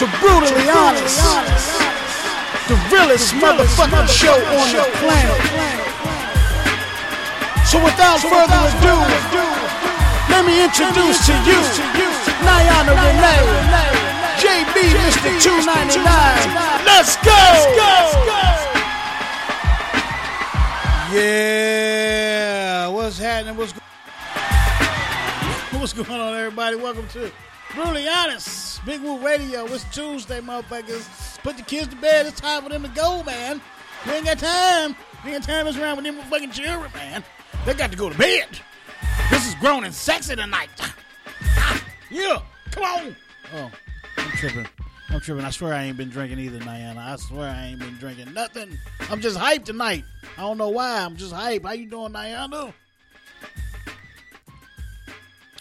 to Brutally Honest, the realest motherfucking show on the planet. So without further ado, let me introduce to you Niana Renee, JB Mr. 299. Let's go! Yeah, what's happening? What's go- What's going on, everybody? Welcome to Brutally Honest, Big Woo Radio. It's Tuesday, motherfuckers. Put the kids to bed. It's time for them to go, man. We ain't got time. We ain't got time to mess around with them fucking children, man. They got to go to bed. This is grown and sexy tonight. Ah, yeah, come on. Oh, I'm tripping. I'm tripping. I swear I ain't been drinking either, Niana. I swear I ain't been drinking nothing. I'm just hyped tonight. I don't know why. I'm just hyped. How you doing, Niana?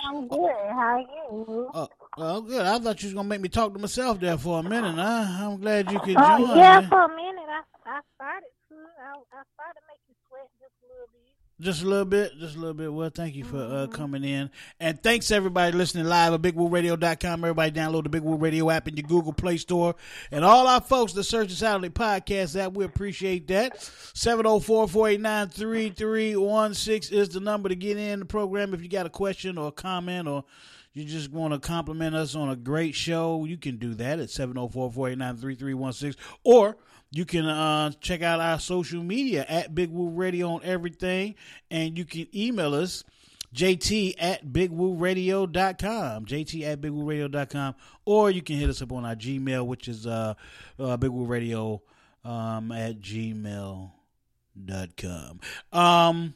I'm good. How are you? Oh, well, good. I thought you was gonna make me talk to myself there for a minute. Huh? I'm glad you could uh, join. yeah, me. for a minute I, I started to. I, I started to make you sweat just a little bit. Just a little bit, just a little bit. Well, thank you for uh, coming in, and thanks everybody listening live at BigWooRadio.com. Everybody download the Big Woo Radio app in your Google Play Store, and all our folks that search us out on the podcast app, we appreciate that. 704-489-3316 is the number to get in the program if you got a question or a comment or you just want to compliment us on a great show, you can do that at 704-489-3316 or you can uh, check out our social media at Big Woo Radio on everything, and you can email us jt at bigwooradio.com jt at bigwooradio.com or you can hit us up on our gmail which is uh, uh bigwooradio um, at gmail.com um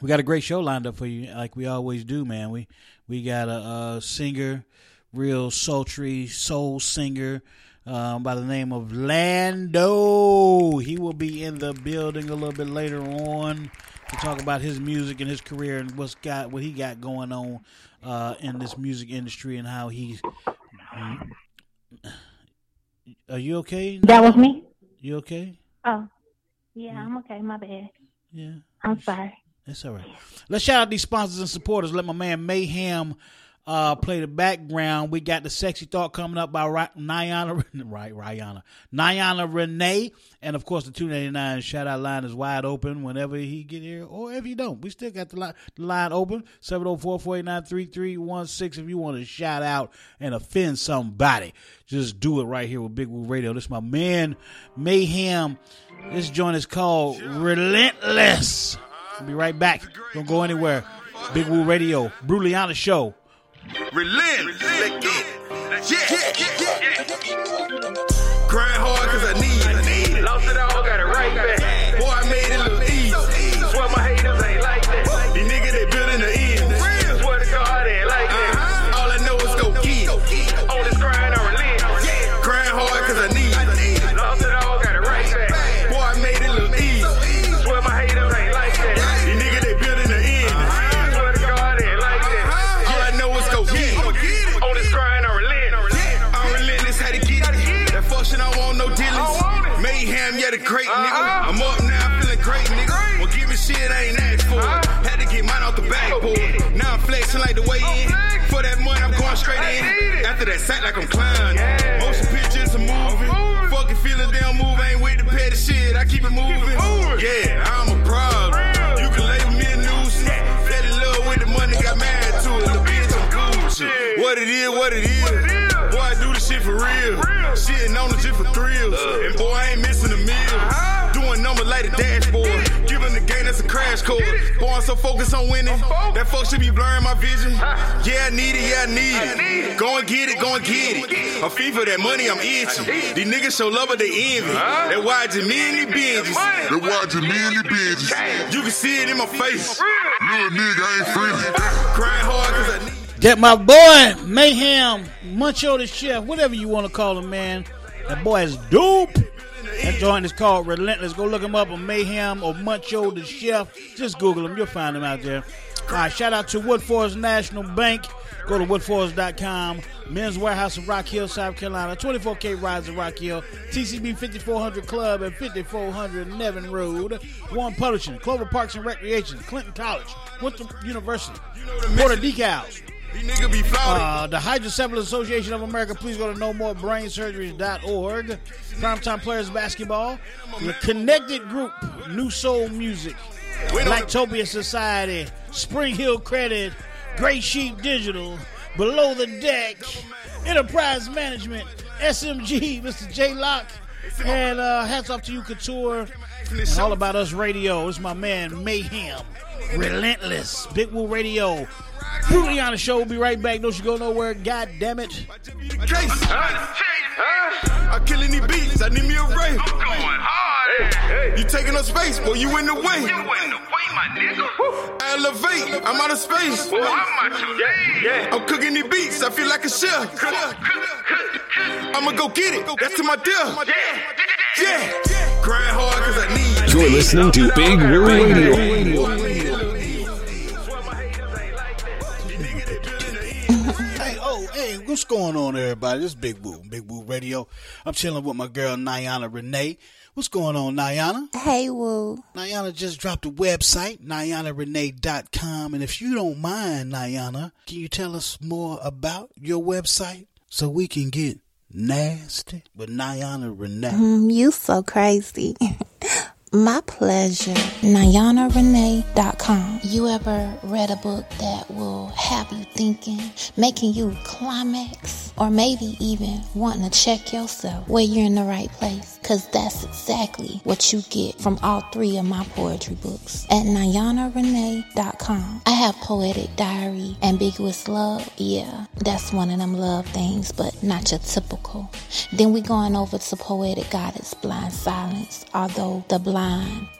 we got a great show lined up for you, like we always do, man. We we got a, a singer, real sultry soul singer um, by the name of Lando. He will be in the building a little bit later on to talk about his music and his career and what's got what he got going on uh, in this music industry and how he's. Are you okay? That was me? You okay? Oh, yeah, I'm okay. My bad. Yeah. I'm sorry. That's all right. Let's shout out these sponsors and supporters. Let my man Mayhem uh, play the background. We got the sexy thought coming up by Niana, right? Ryana, Niana Renee, and of course the two ninety nine shout out line is wide open whenever he get here, or if you don't, we still got the line, the line open 704-489-3316 If you want to shout out and offend somebody, just do it right here with Big Woo Radio. This is my man Mayhem. This joint is called Relentless. I'll be right back. Don't go anywhere. Big Woo Radio, Honest Show. Relentless. Let get it. Yeah. Grind hard cause I need it. Lost it all, got it right back. Boy, I made it look After like I'm Shitting on the shit for thrills. And boy, I ain't missing a meal. Doing numbers like the dashboard. Giving the game that's a crash course. Boy, I'm so focused on winning. That fuck should be blurring my vision. Yeah, I need it, yeah, I need it. Go and get it, go and get it. A fee for that money, I'm itching. These niggas show love, but they envy. That why just me and these binges. They watching me and the bitches. You can see it in my face. Little nigga ain't friendly. Crying hard cause I need That my boy Mayhem Muncho the Chef, whatever you want to call him, man. That boy is dope. That joint is called Relentless. Go look him up on Mayhem or Muncho the Chef. Just Google him. You'll find him out there. All right, shout out to Woodforest National Bank. Go to woodforest.com. Men's Wearhouse in Rock Hill, South Carolina. 24K Rides in Rock Hill. TCB 5400 Club at 5400 Nevin Road. One Publishing. Clover Parks and Recreation. Clinton College. Winthrop University. Porter Decals. These niggas be. Uh, the Hydrocephalus Association of America, please go to nomorebrainsurgeries.org. Primetime Players Basketball. The Connected Group, New Soul Music. Blacktopia Society, Spring Hill Credit, Great Sheep Digital, Below the Deck, Enterprise Management, SMG, Mr. J Lock, and uh, hats off to you, Couture, and All About Us Radio. It's my man Mayhem, Relentless, Big Woo Radio. Brutally Honest Show. We'll be right back. Don't you go nowhere. God damn it. case. I'm killing these beats. I need me a ray. going hard. You taking up space, boy. You in the way. You in the way, my nigga. Elevate. I'm out of space. Boy, I'm out your yeah, yeah. I'm cooking these beats. I feel like a chef. I'ma go get it. That's to my death. Yeah. Grind hard cause I need You're listening to Big Woo Radio. Hey, what's going on, everybody? This is Big Woo, Big Woo Radio. I'm chilling with my girl, Niana Renee. What's going on, Niana? Hey, Woo. Niana just dropped a website, NianaRenee.com. And if you don't mind, Niana, can you tell us more about your website so we can get nasty with Niana Renee? Mm, you so crazy. My pleasure. NianaRenee.com. You ever read a book that will have you thinking, making you climax, or maybe even wanting to check yourself where you're in the right place? Because that's exactly what you get from all three of my poetry books at NianaRenee.com. I have Poetic Diary, Ambiguous Love. Yeah, that's one of them love things, but not your typical. Then we going over to Poetic Goddess Blind Silence, although the blind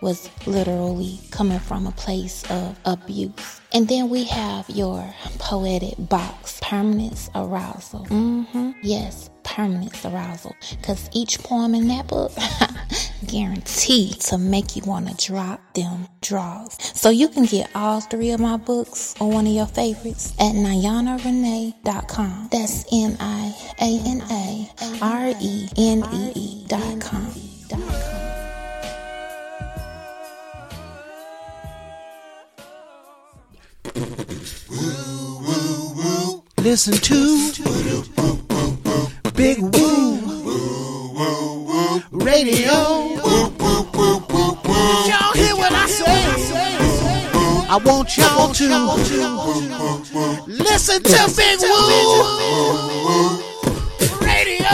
was literally coming from a place of abuse. And then we have your poetic box, Permanence Arousal. hmm Yes, Permanence Arousal. Because each poem in that book, guaranteed to make you want to drop them draws. So you can get all three of my books or one of your favorites at NianaRenee.com. That's N I A N A R E N E E dot com. Listen to Big Woo Radio. Y'all hear what I say? I want y'all to listen to Big Woo Radio.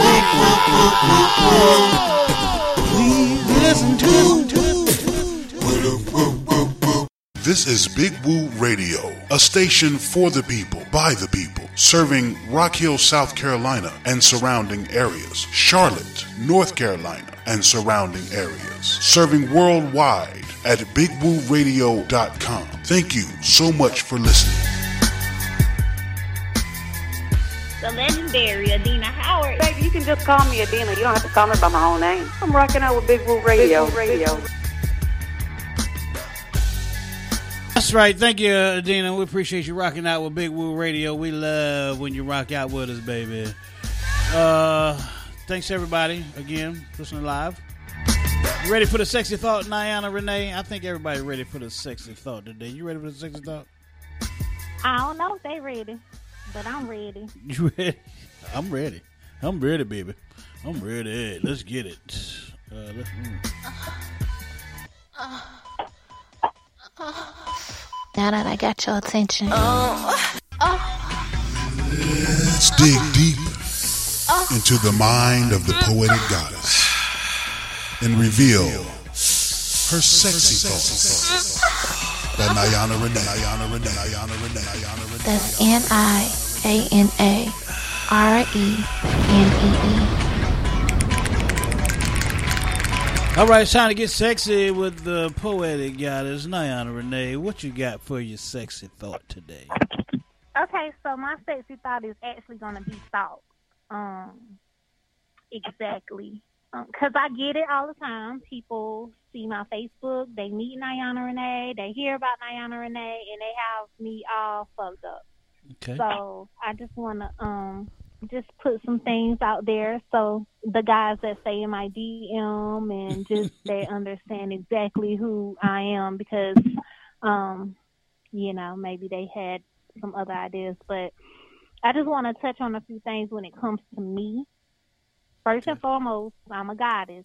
Please listen to. This is Big Woo Radio, a station for the people, by the people, serving Rock Hill, South Carolina and surrounding areas, Charlotte, North Carolina and surrounding areas, serving worldwide at bigwooradio.com. Thank you so much for listening. The legendary Adina Howard. Baby, you can just call me Adina. You don't have to call me by my whole name. I'm rocking out with Big Woo Radio. Radio. That's right. Thank you, Adina. We appreciate you rocking out with Big Woo Radio. We love when you rock out with us, baby. Uh, thanks everybody again listening live. You ready for the sexy thought, Niana Renee? I think everybody ready for the sexy thought today. You ready for the sexy thought? I don't know if they ready, but I'm ready. You ready? I'm ready. I'm ready, baby. I'm ready. Let's get it. Uh, let's, mm. Now that I got your attention. Let's dig deep into the mind of the poetic goddess and reveal her sexy thoughts. By Niana Renee. Niana Renee. Niana Renee. Niana Renee. That's N I A N A R E N E E. All right, it's time to get sexy with the poetic goddess Niana Renee. What you got for your sexy thought today? Okay, so my sexy thought is actually going to be thought. Um, exactly. Because I get it all the time. People see my Facebook, they meet Niana Renee, they hear about Niana Renee, and they have me all fucked up. Okay. So I just want to um just put some things out there so the guys that stay in my DM and just they understand exactly who I am because um you know maybe they had some other ideas but I just want to touch on a few things when it comes to me. First and foremost, I'm a goddess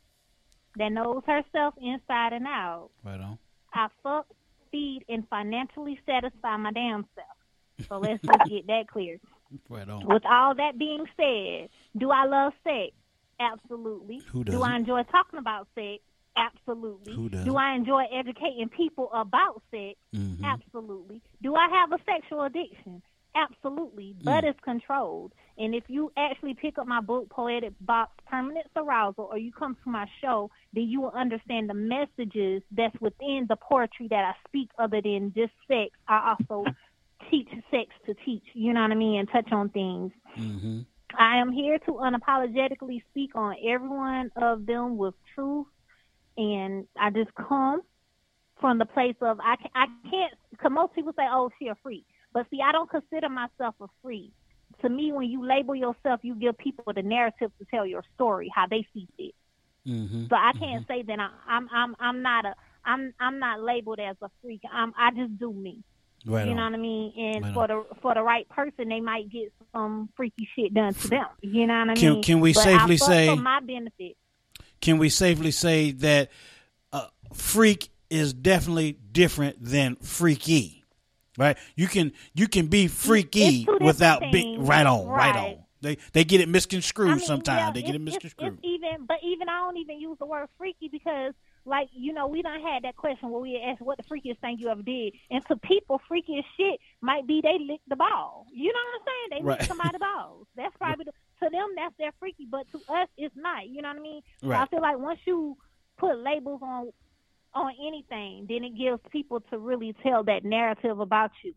that knows herself inside and out. Right on. I fuck, feed, and financially satisfy my damn self. So let's just get that clear. Right on. With all that being said, do I love sex? Absolutely. Who do doesn't? I enjoy talking about sex? Absolutely. Who doesn't? do I enjoy educating people about sex? Mhm. Absolutely. Do I have a sexual addiction? Absolutely. But it's controlled. And if you actually pick up my book, Poetic Box Permanent Arousal, or you come to my show, then you will understand the messages that's within the poetry that I speak other than just sex. I also teach sex to teach, you know what I mean, and touch on things. Mm-hmm. I am here to unapologetically speak on every one of them with truth, and I just come from the place of I I can't. Cause most people say, "Oh, she a freak," but see, I don't consider myself a freak. To me, when you label yourself, you give people the narrative to tell your story, how they see it. Mm-hmm. So I can't say that I, I'm I'm I'm not a I'm I'm not labeled as a freak. I'm I just do me. Right you on. know what I mean? And Right for the for the right person, they might get some freaky shit done to them. You know what I Can- mean? can we But safely say- for my benefit? Can we safely say that uh, freak is definitely different than freaky? Right? You can you can be freaky It's two different without being right on, right, Right. on. They they get it misconstrued I mean, sometimes. yeah, they get it it's- it's- misconstrued. It's even, but even I don't even use the word freaky because, like, you know, we done had that question where we asked what the freakiest thing you ever did, and to people, freakiest shit might be they lick the ball. You know what I'm saying? They Right. lick somebody's balls. That's probably the, to them that's their freaky, but to us it's not. You know what I mean? So I feel like once you put labels on on anything, then it gives people to really tell that narrative about you.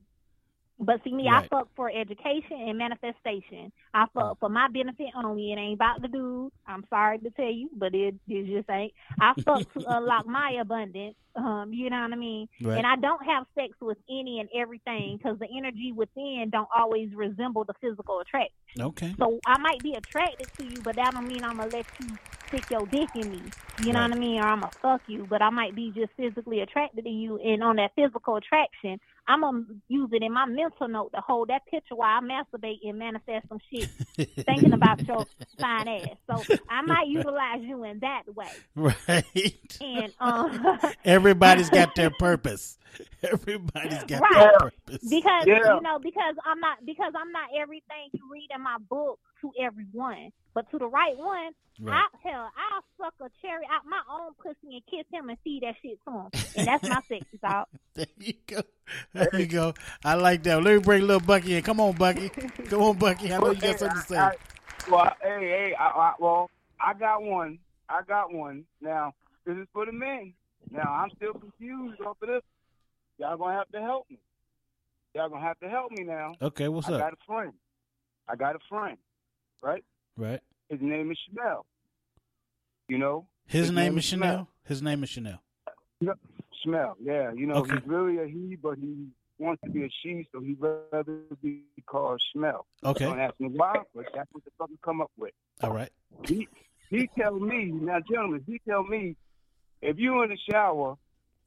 But see me, I fuck for education and manifestation. I fuck for my benefit only. It ain't about the dude. I'm sorry to tell you, but it, it just ain't. I fuck to unlock my abundance. Um, you know what I mean? Right. And I don't have sex with any and everything because the energy within don't always resemble the physical attraction. okay. So I might be attracted to you, but that don't mean I'm gonna let you stick your dick in me. You know Right. what I mean? Or I'm gonna fuck you, but I might be just physically attracted to you, and on that physical attraction, I'm gonna use it in my mental note to hold that picture while I masturbate and manifest some shit, thinking about your fine ass. So I might utilize you in that way. Right. And um, Everybody's got their purpose. Everybody's got Right. their purpose. because Yeah. you know because i'm not because i'm not everything you read in my book to everyone but to the right one Right. I, hell i'll suck a cherry out my own pussy and kiss him and feed that shit to him and that's my sexy thought There you go. There you go. I like that. Let me bring little Bucky in. Come on, Bucky. Come on, Bucky. I know you got something to say. I, I, well, hey, hey, I, I, well, I got one. I got one. Now, this is for the men. Now, I'm still confused off of this. Y'all gonna have to help me. Y'all gonna have to help me now. Okay, what's up? I got a friend. I got a friend, right? Right. His name is Chanel. You know? His, His name, name is is Chanel. Chanel. His name is Chanel. Chanel, yeah. You know, Okay. he's really a he, but he wants to be a she, so he'd rather be called smell. Okay. Don't ask me why, but that's what the fuck he come up with. All right. he he tell me now, gentlemen, he tell me if you in the shower,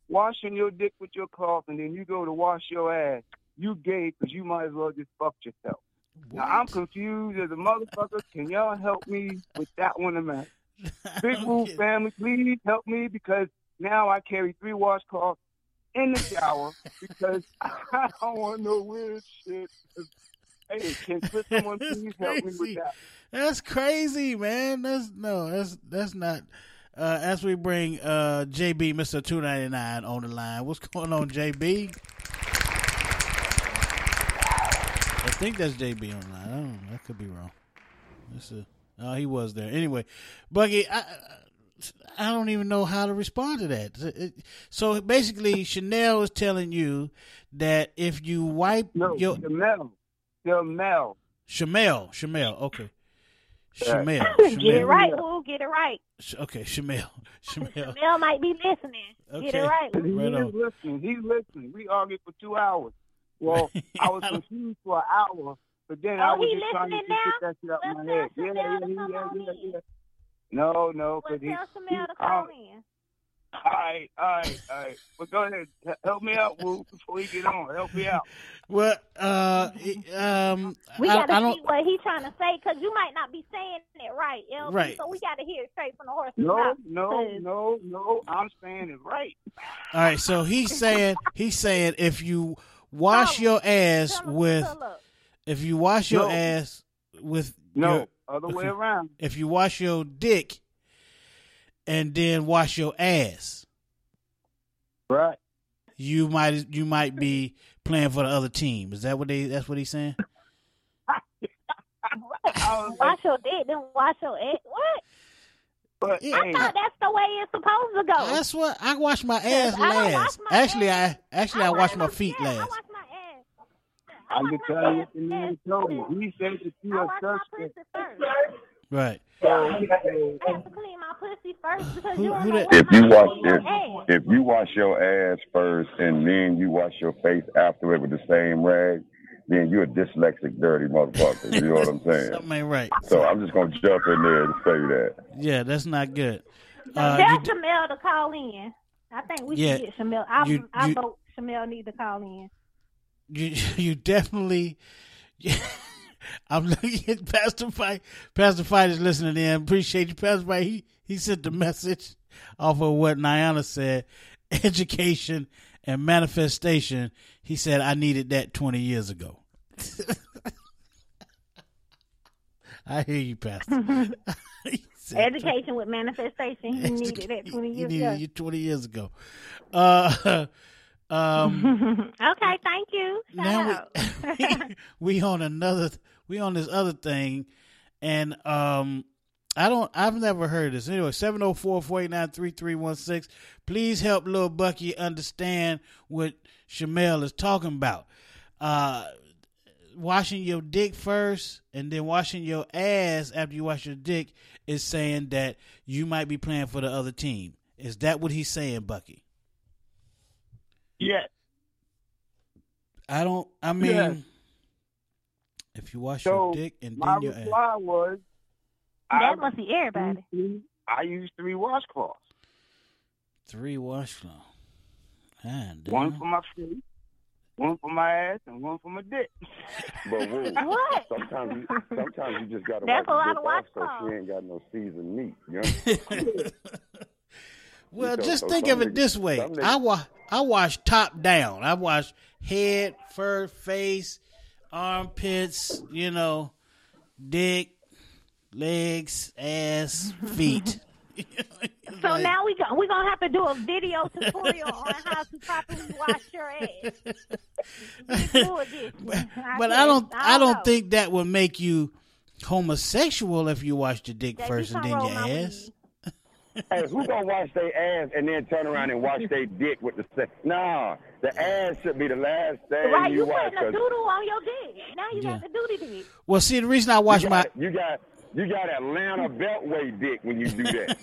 washing your dick with your cloth, and then you go to wash your ass, you gay because you might as well just fuck yourself. Now I'm confused as a motherfucker. Can y'all help me with that one, man? Big Woo family, please help me because now I carry three washcloths in the shower because I don't want no weird shit. Hey, can someone please help me with that? That's crazy, man. That's no, that's that's not. Uh, as we bring uh, JB, Mister Two Ninety Nine, on the line. What's going on, JB? I think that's JB on the line. I don't know. That could be wrong. This is, oh, he was there. Anyway, Buggy, I, I don't even know how to respond to that. So basically, Chanel is telling you that if you wipe No, your Jamel. Jamel. Shamel, Shamel, okay, Yeah. Shamel, Get it Shamel. right, boo. Get it right. Okay, Shamel, Shamel. Mel might be listening. Get it right. He Right is listening. He's listening. We argued for two hours. Well, I was confused for an hour, but then I Oh, was just trying to listening get that shit out Let's my head. Yeah, Chanel yeah, yeah, yeah, yeah. No, no, Well, because he. tell he Chanel to call in. all right, all right, all right. But go ahead. Help me out, Woo, before we get on. Help me out. Well, uh, um, We got to see what he's trying to say because you might not be saying it right, LP. Right. So we got to hear it straight from the horse's No, mouth. no, 'cause no, no. No. I'm saying it right. All right, so he's saying he's saying if you wash Tell your ass Tell him to with if you wash your No. ass with No, your, other way okay. around. if you wash your dick and then wash your ass, Right. you might you might be playing for the other team. Is that what they? That's what he's saying. I was like, Wash your dick, then wash your ass. What? but I hey, thought that's the way it's supposed to go. That's what I wash my ass I wash last. my Actually, ass. I actually I wash my feet yeah, I last. Wash my ass. I I'm wash just my you ass what the man told me. He said that you I are wash my such pussy a first. Right. so, I have to clean my pussy first because Who- you don't who that- what If you my wash if, if you wash your ass first and then you wash your face after it with the same rag, then you're a dyslexic, dirty motherfucker. You know what I'm saying? Something ain't right. So I'm just gonna jump in there and say that. Yeah, that's not good. So Uh, tell you d- Shamel to call in. I think we Yeah, should get Shamel. I, you- I you- vote Shamel need to call in. You you definitely. I'm looking at Pastor Fight. Pastor Fight is listening in. Appreciate you, Pastor Fight. He he sent the message off of what Niana said. Education and manifestation. He said I needed that 20 years ago. I hear you, Pastor. Education with manifestation. He needed that 20 He years needed ago. you 20 years ago. Uh, um, okay, thank you. Shout now we, we on another we on this other thing and um I don't I've never heard this. Anyway, 704-489-3316. Please help little Bucky understand what Shamel is talking about. Uh washing your dick first and then washing your ass after you wash your dick is saying that you might be playing for the other team. Is that what he's saying, Bucky? Yes. I don't. I mean, Yeah. if you wash So your dick and my then your ass, reply was, I, that must be everybody. I use three washcloths. three washcloths. Ah, damn. One for my face, one for my ass, and one for my dick. But woo, What? sometimes you sometimes you just gotta That's wipe a lot of dick so washcloths. she ain't got no seasoned meat. You know? well, So- just so think of it niggas- this way: I wash, I wash top down. I wash head, fur, face, armpits. You know, dick, legs, ass, feet. So Like- now we go, we're going to have to do a video tutorial on how to properly wash your ass. Big Bull but I don't. I don't think that would make you homosexual if you wash your dick That first and then your my ass. Hey, who gonna wash their ass and then turn around and wash their dick with the same? Nah, the ass should be the last thing Right, you you wash. putting a 'cause doodle on your dick. Now you Yeah. got the duty dick. Well, see, the reason I wash you my you got you got Atlanta Beltway dick when you do that.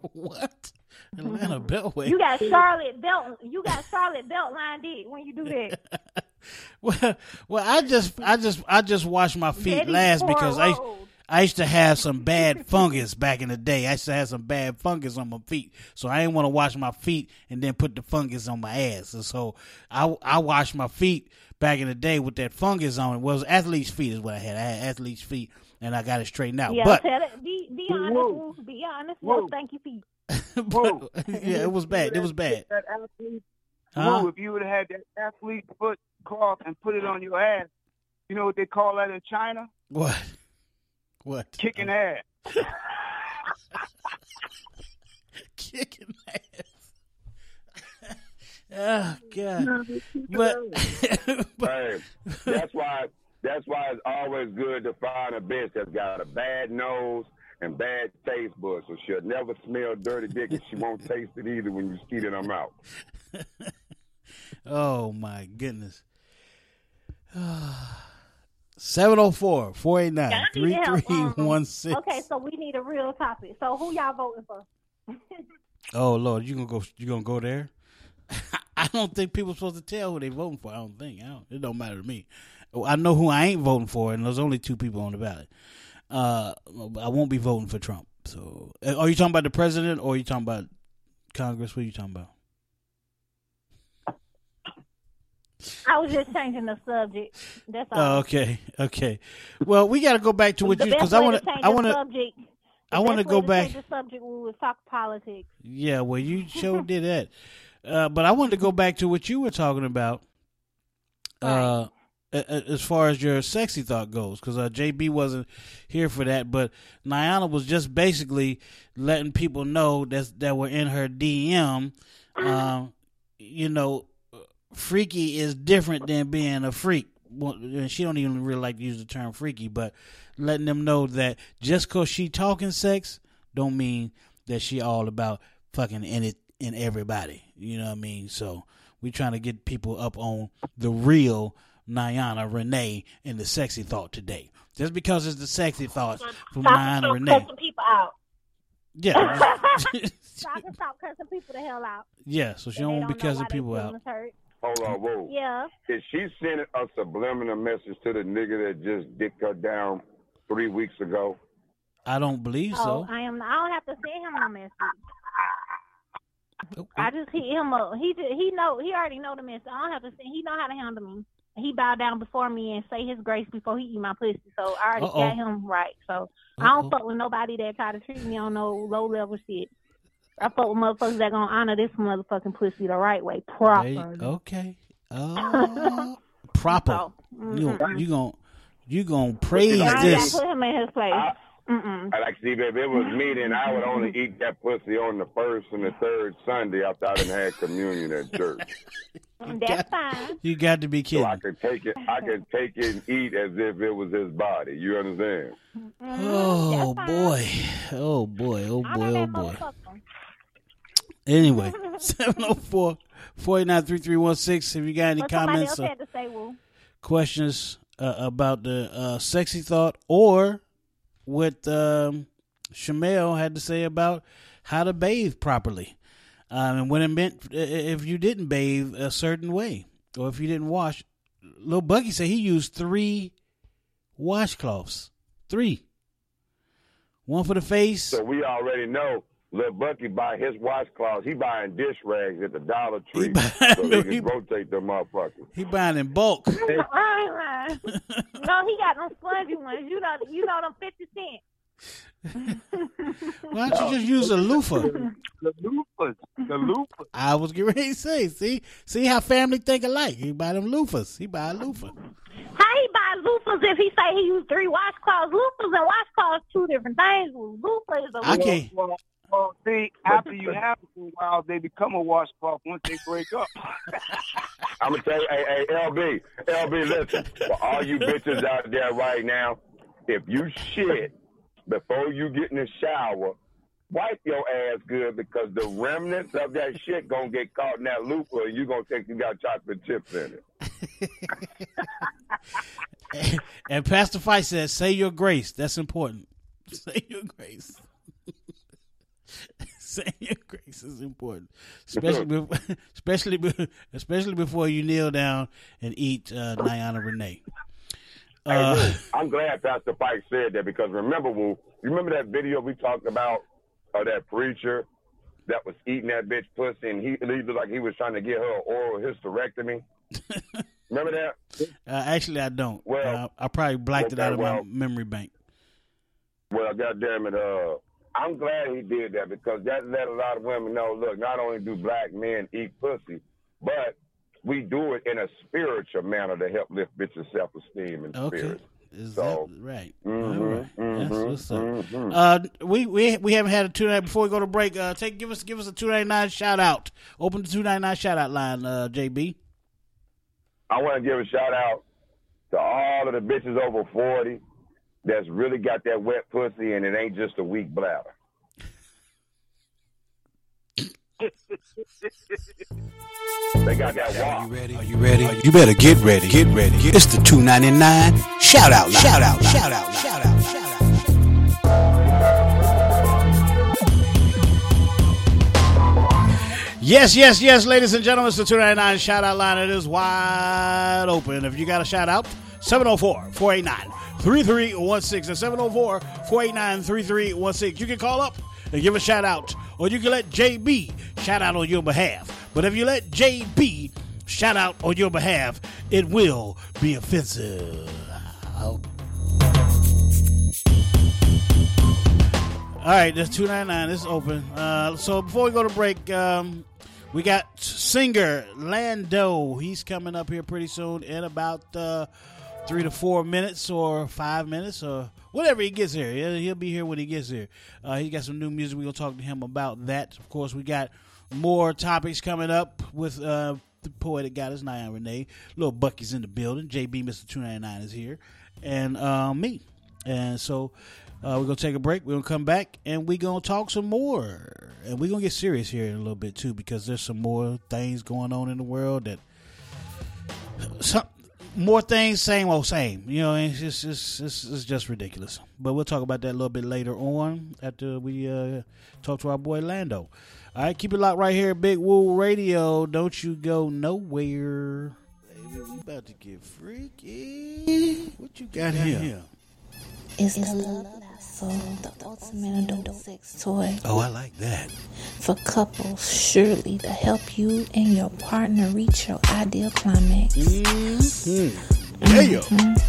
what Atlanta Beltway. You got Charlotte belt. You got Charlotte belt line dick when you do that. well, well, I just, I just, I just wash my feet Betty last because I, Road. I used to have some bad fungus back in the day. I used to have some bad fungus on my feet, so I didn't want to wash my feet and then put the fungus on my ass. And so I, I washed my feet back in the day with that fungus on it. Well, it was athlete's feet is what I had. I had athlete's feet, and I got it straightened out. Yeah, but tell it. Be be honest. Whoa. Woo. Be honest. Whoa. No, thank you, feet. Woo. yeah, it was bad. It was bad. That athlete, Huh? Woo, if you would have had that athlete foot cloth and put it on your ass, you know what they call that in China? What? What? Kicking oh. ass. Kicking ass. oh God. But, Hey, that's why that's why it's always good to find a bitch that's got a bad nose and bad taste buds, so she'll never smell dirty dick and she won't taste it either when you skeet in her mouth. oh my goodness. 704 489 I need help, um, 3316. Okay, so we need a real topic. So who y'all voting for? Oh Lord, you gonna go? You gonna go there? I don't think people are supposed to tell who they voting for. I don't think. I don't, it don't matter to me. I know who I ain't voting for, and there's only two people on the ballot. Uh, I won't be voting for Trump. So, uh, are you talking about the president, or are you talking about Congress? What are you talking about? I was just changing the subject. That's all. Oh, okay, okay. Well, we got to go back to what the you because I want to I want to. subject. I want to go way to back. the subject we was talk politics. Yeah, well, you sure did that. Uh, but I wanted to go back to what you were talking about, uh, as far as your sexy thought goes, because uh, JB wasn't here for that. But Niana was just basically letting people know that that were in her DM. Um, you know, freaky is different than being a freak. Well, and she don't even really like to use the term freaky, but letting them know that just cause she talking sex don't mean that she all about fucking in it in everybody. You know what I mean? So we trying to get people up on the real Niana Renee and the sexy thought today. Just because it's the sexy thoughts from Stop, Niana stop Renee. cussing people out. Yeah. so I can stop cussing people the hell out. yeah, so she don't be don't know cussing why they people out. hurt. Hold on, whoa. Yeah. Is she sending a subliminal message to the nigga that just dicked her down three weeks ago? I don't believe Oh, so. I am. I don't have to send him no message. I just hit him up. He just, he know he already know the message. I don't have to send. He know how to handle me. He bow down before me and say his grace before he eat my pussy. So I already Uh-oh. got him right. So I don't fuck with nobody that try to treat me on no low level shit. I fuck with motherfuckers that gonna honor this motherfucking pussy the right way, proper. you- okay. Oh, proper. So, You mm-mm. gon' you gon' you gonna praise I this. gotta put him in his place. Mm-mm. I like see if it was me, then I would only eat that pussy on the first and the third Sunday after I done had communion at church. Mm, that's fine. You got to be So kidding. I could take it, I could take it and eat as if it was his body. You understand? Oh boy. Oh boy. Oh boy. Oh boy. Anyway, 704 489 3316. If you got any What somebody comments else or had to say, Woo. questions uh, about the uh, sexy thought or what um, Shamel had to say about how to bathe properly. Um, and what it meant if you didn't bathe a certain way or if you didn't wash. Little Bucky said he used three washcloths. Three. One for the face. So we already know Lil Bucky buy his washcloths. He buying dish rags at the Dollar Tree so he can rotate them motherfuckers. He buying in bulk. I ain't lying. no, he got them spongy ones. You know, you know them fifty cent. Why don't you just use a loofah? The loofahs. The loofahs. I was getting ready to say, see, see how family think alike. He buy them loofahs. He buy a loofah. How he buy loofahs if he say he used three washcloths? Loofahs and washcloths two different things. Loofah is a I can't. Well, well, see, after you have it for a while, they become a washcloth once they break up. I'm gonna tell you, hey, hey, LB, LB, listen, for all you bitches out there right now, if you shit before you get in the shower, wipe your ass good because the remnants of that shit gonna get caught in that loofah and you gonna think you got chocolate chips in it. And Pastor Fight says, say your grace. That's important. Say your grace. Say your grace is important. Especially, bef- especially, be- especially before you kneel down and eat uh, Niana Renee. Uh, Woo, I'm glad Pastor Pike said that because remember, Woo, you remember that video we talked about of that preacher that was eating that bitch pussy and he, he looked like he was trying to get her an oral hysterectomy? remember that? uh, actually, I don't. Well, uh, I probably blacked it out of well- my memory bank. Well, goddamn it, uh, I'm glad he did that because that let a lot of women know. Look, not only do black men eat pussy, but we do it in a spiritual manner to help lift bitches' self esteem and Okay. spirit. Is So, that right? mhm, All right. That's mhm, what's up. mhm. Uh, we we we haven't had a two ninety before we go to break. Uh, take give us give us a two ninety nine shout out. Open the two ninety nine shout out line. Uh, JB. I want to give a shout out to all of the bitches over 40 that's really got that wet pussy and it ain't just a weak bladder. they got that walk. Are you ready? You better get ready. Get ready. It's the 299 shout out line. Shout out. Line. Shout out. Shout out. Shout out. Yes, yes, yes, ladies and gentlemen, it's the 299 shout out line. It is wide open. If you got a shout out, 704 489 3316. That's 704 489 3316. You can call up and give a shout out, or you can let JB shout out on your behalf. But if you let JB shout out on your behalf, it will be offensive. All right, that's two ninety nine. It's open. Uh, so before we go to break, um, we got singer Lando. He's coming up here pretty soon in about uh, three to four minutes or five minutes or whatever he gets here. He'll, he'll be here when he gets here. Uh, he got some new music. We're gonna talk to him about that. Of course, we got more topics coming up with uh, the poetic goddess Nyan Renee. Little Bucky's in the building. JB Ninety Nine is here, and uh, me. And so uh, we're gonna take a break. We're gonna come back and we're gonna talk some more. And we're gonna get serious here in a little bit too, because there's some more things going on in the world that some more things, same old same. You know, it's just it's, it's, it's just ridiculous. But we'll talk about that a little bit later on after we uh, talk to our boy Lando. All right, keep it locked right here, Big Woo Radio. Don't you go nowhere. Baby, we about to get freaky. What you got here? It's the love the ultimate adult sex toy. Oh, I like that. For couples, surely to help you and your partner reach your ideal climax. Mm-hmm. Yeah. Mhm.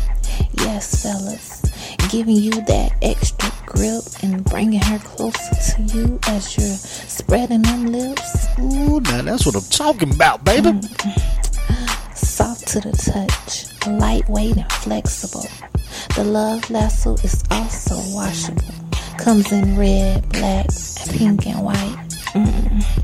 Yes, fellas. Giving you that extra grip and bringing her closer to you as you're spreading them lips. Ooh, now that's what I'm talking about, baby. Soft to the touch, lightweight and flexible. The Love Lasso is also washable. Comes in red, black, pink, and white.